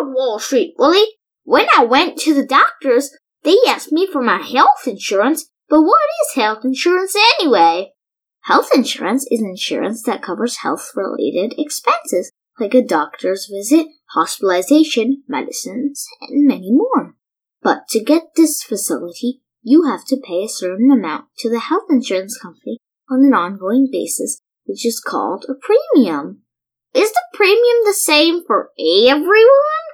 Wall Street Willie. When I went to the doctors, they asked me for my health insurance, but what is health insurance anyway? Health insurance is insurance that covers health related expenses, like a doctor's visit, hospitalization, medicines, and many more. But to get this facility, you have to pay a certain amount to the health insurance company on an ongoing basis, which is called a premium. Is the premium the same for everyone?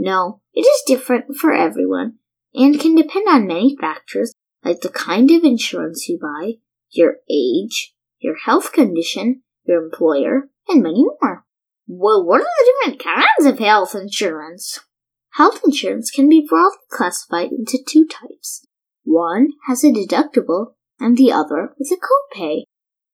No, it is different for everyone and can depend on many factors like the kind of insurance you buy, your age, your health condition, your employer, and many more. Well, what are the different kinds of health insurance? Health insurance can be broadly classified into two types. One has a deductible and the other is a copay.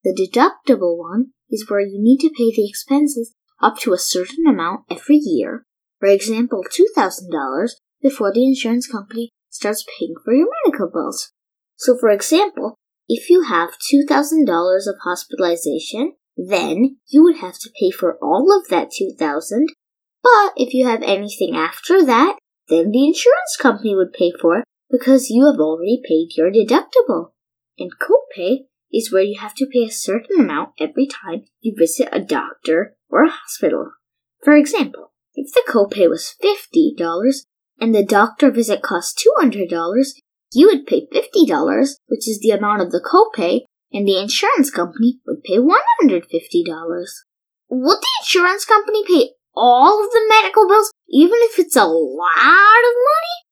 The deductible one is where you need to pay the expenses up to a certain amount every year. For example, $2,000 before the insurance company starts paying for your medical bills. So for example, if you have $2,000 of hospitalization, then you would have to pay for all of that 2000 but if you have anything after that, then the insurance company would pay for it because you have already paid your deductible. And copay is where you have to pay a certain amount every time you visit a doctor or a hospital. For example, if the copay was $50 and the doctor visit cost $200, you would pay $50, which is the amount of the copay, and the insurance company would pay $150. Would the insurance company pay all of the medical bills, even if it's a lot of money?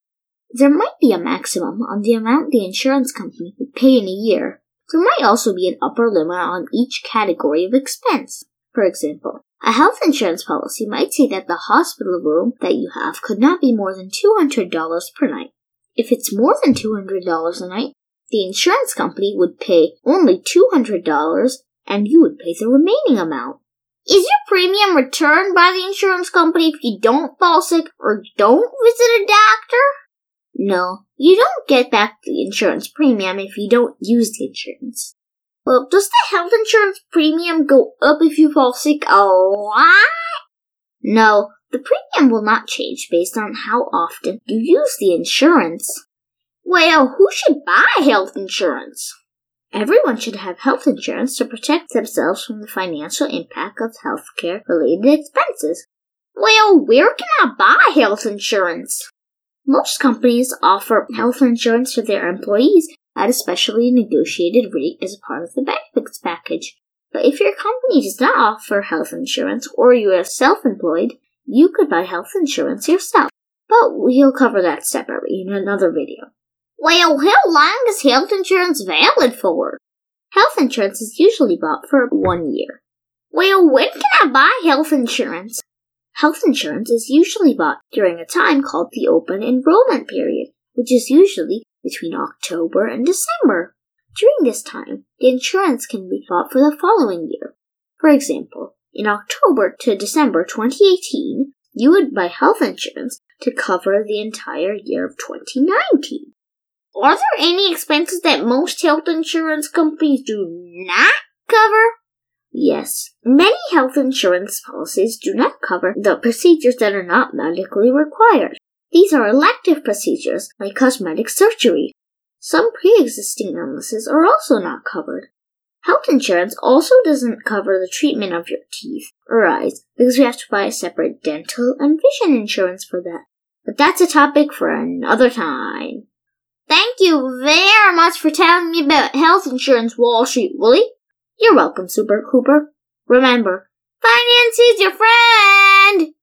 There might be a maximum on the amount the insurance company would pay in a year. There might also be an upper limit on each category of expense. For example, a health insurance policy might say that the hospital room that you have could not be more than $200 per night. If it's more than $200 a night, the insurance company would pay only $200 and you would pay the remaining amount. Is your premium returned by the insurance company if you don't fall sick or don't visit a doctor? No, you don't get back the insurance premium if you don't use the insurance. Well, does the health insurance premium go up if you fall sick a lot? No, the premium will not change based on how often you use the insurance. Well, who should buy health insurance? Everyone should have health insurance to protect themselves from the financial impact of healthcare related expenses. Well, where can I buy health insurance? Most companies offer health insurance to their employees at a specially negotiated rate as part of the benefits package. But if your company does not offer health insurance or you are self employed, you could buy health insurance yourself. But we'll cover that separately in another video. Well, how long is health insurance valid for? Health insurance is usually bought for one year. Well, when can I buy health insurance? Health insurance is usually bought during a time called the open enrollment period, which is usually between October and December. During this time, the insurance can be bought for the following year. For example, in October to December 2018, you would buy health insurance to cover the entire year of 2019. Are there any expenses that most health insurance companies do not cover? Yes, many health insurance policies do not cover the procedures that are not medically required. These are elective procedures like cosmetic surgery. Some pre-existing illnesses are also not covered. Health insurance also doesn't cover the treatment of your teeth or eyes because you have to buy a separate dental and vision insurance for that. But that's a topic for another time. Thank you very much for telling me about health insurance, Wall Street Willie. You're welcome, Super Cooper. Remember, finance is your friend!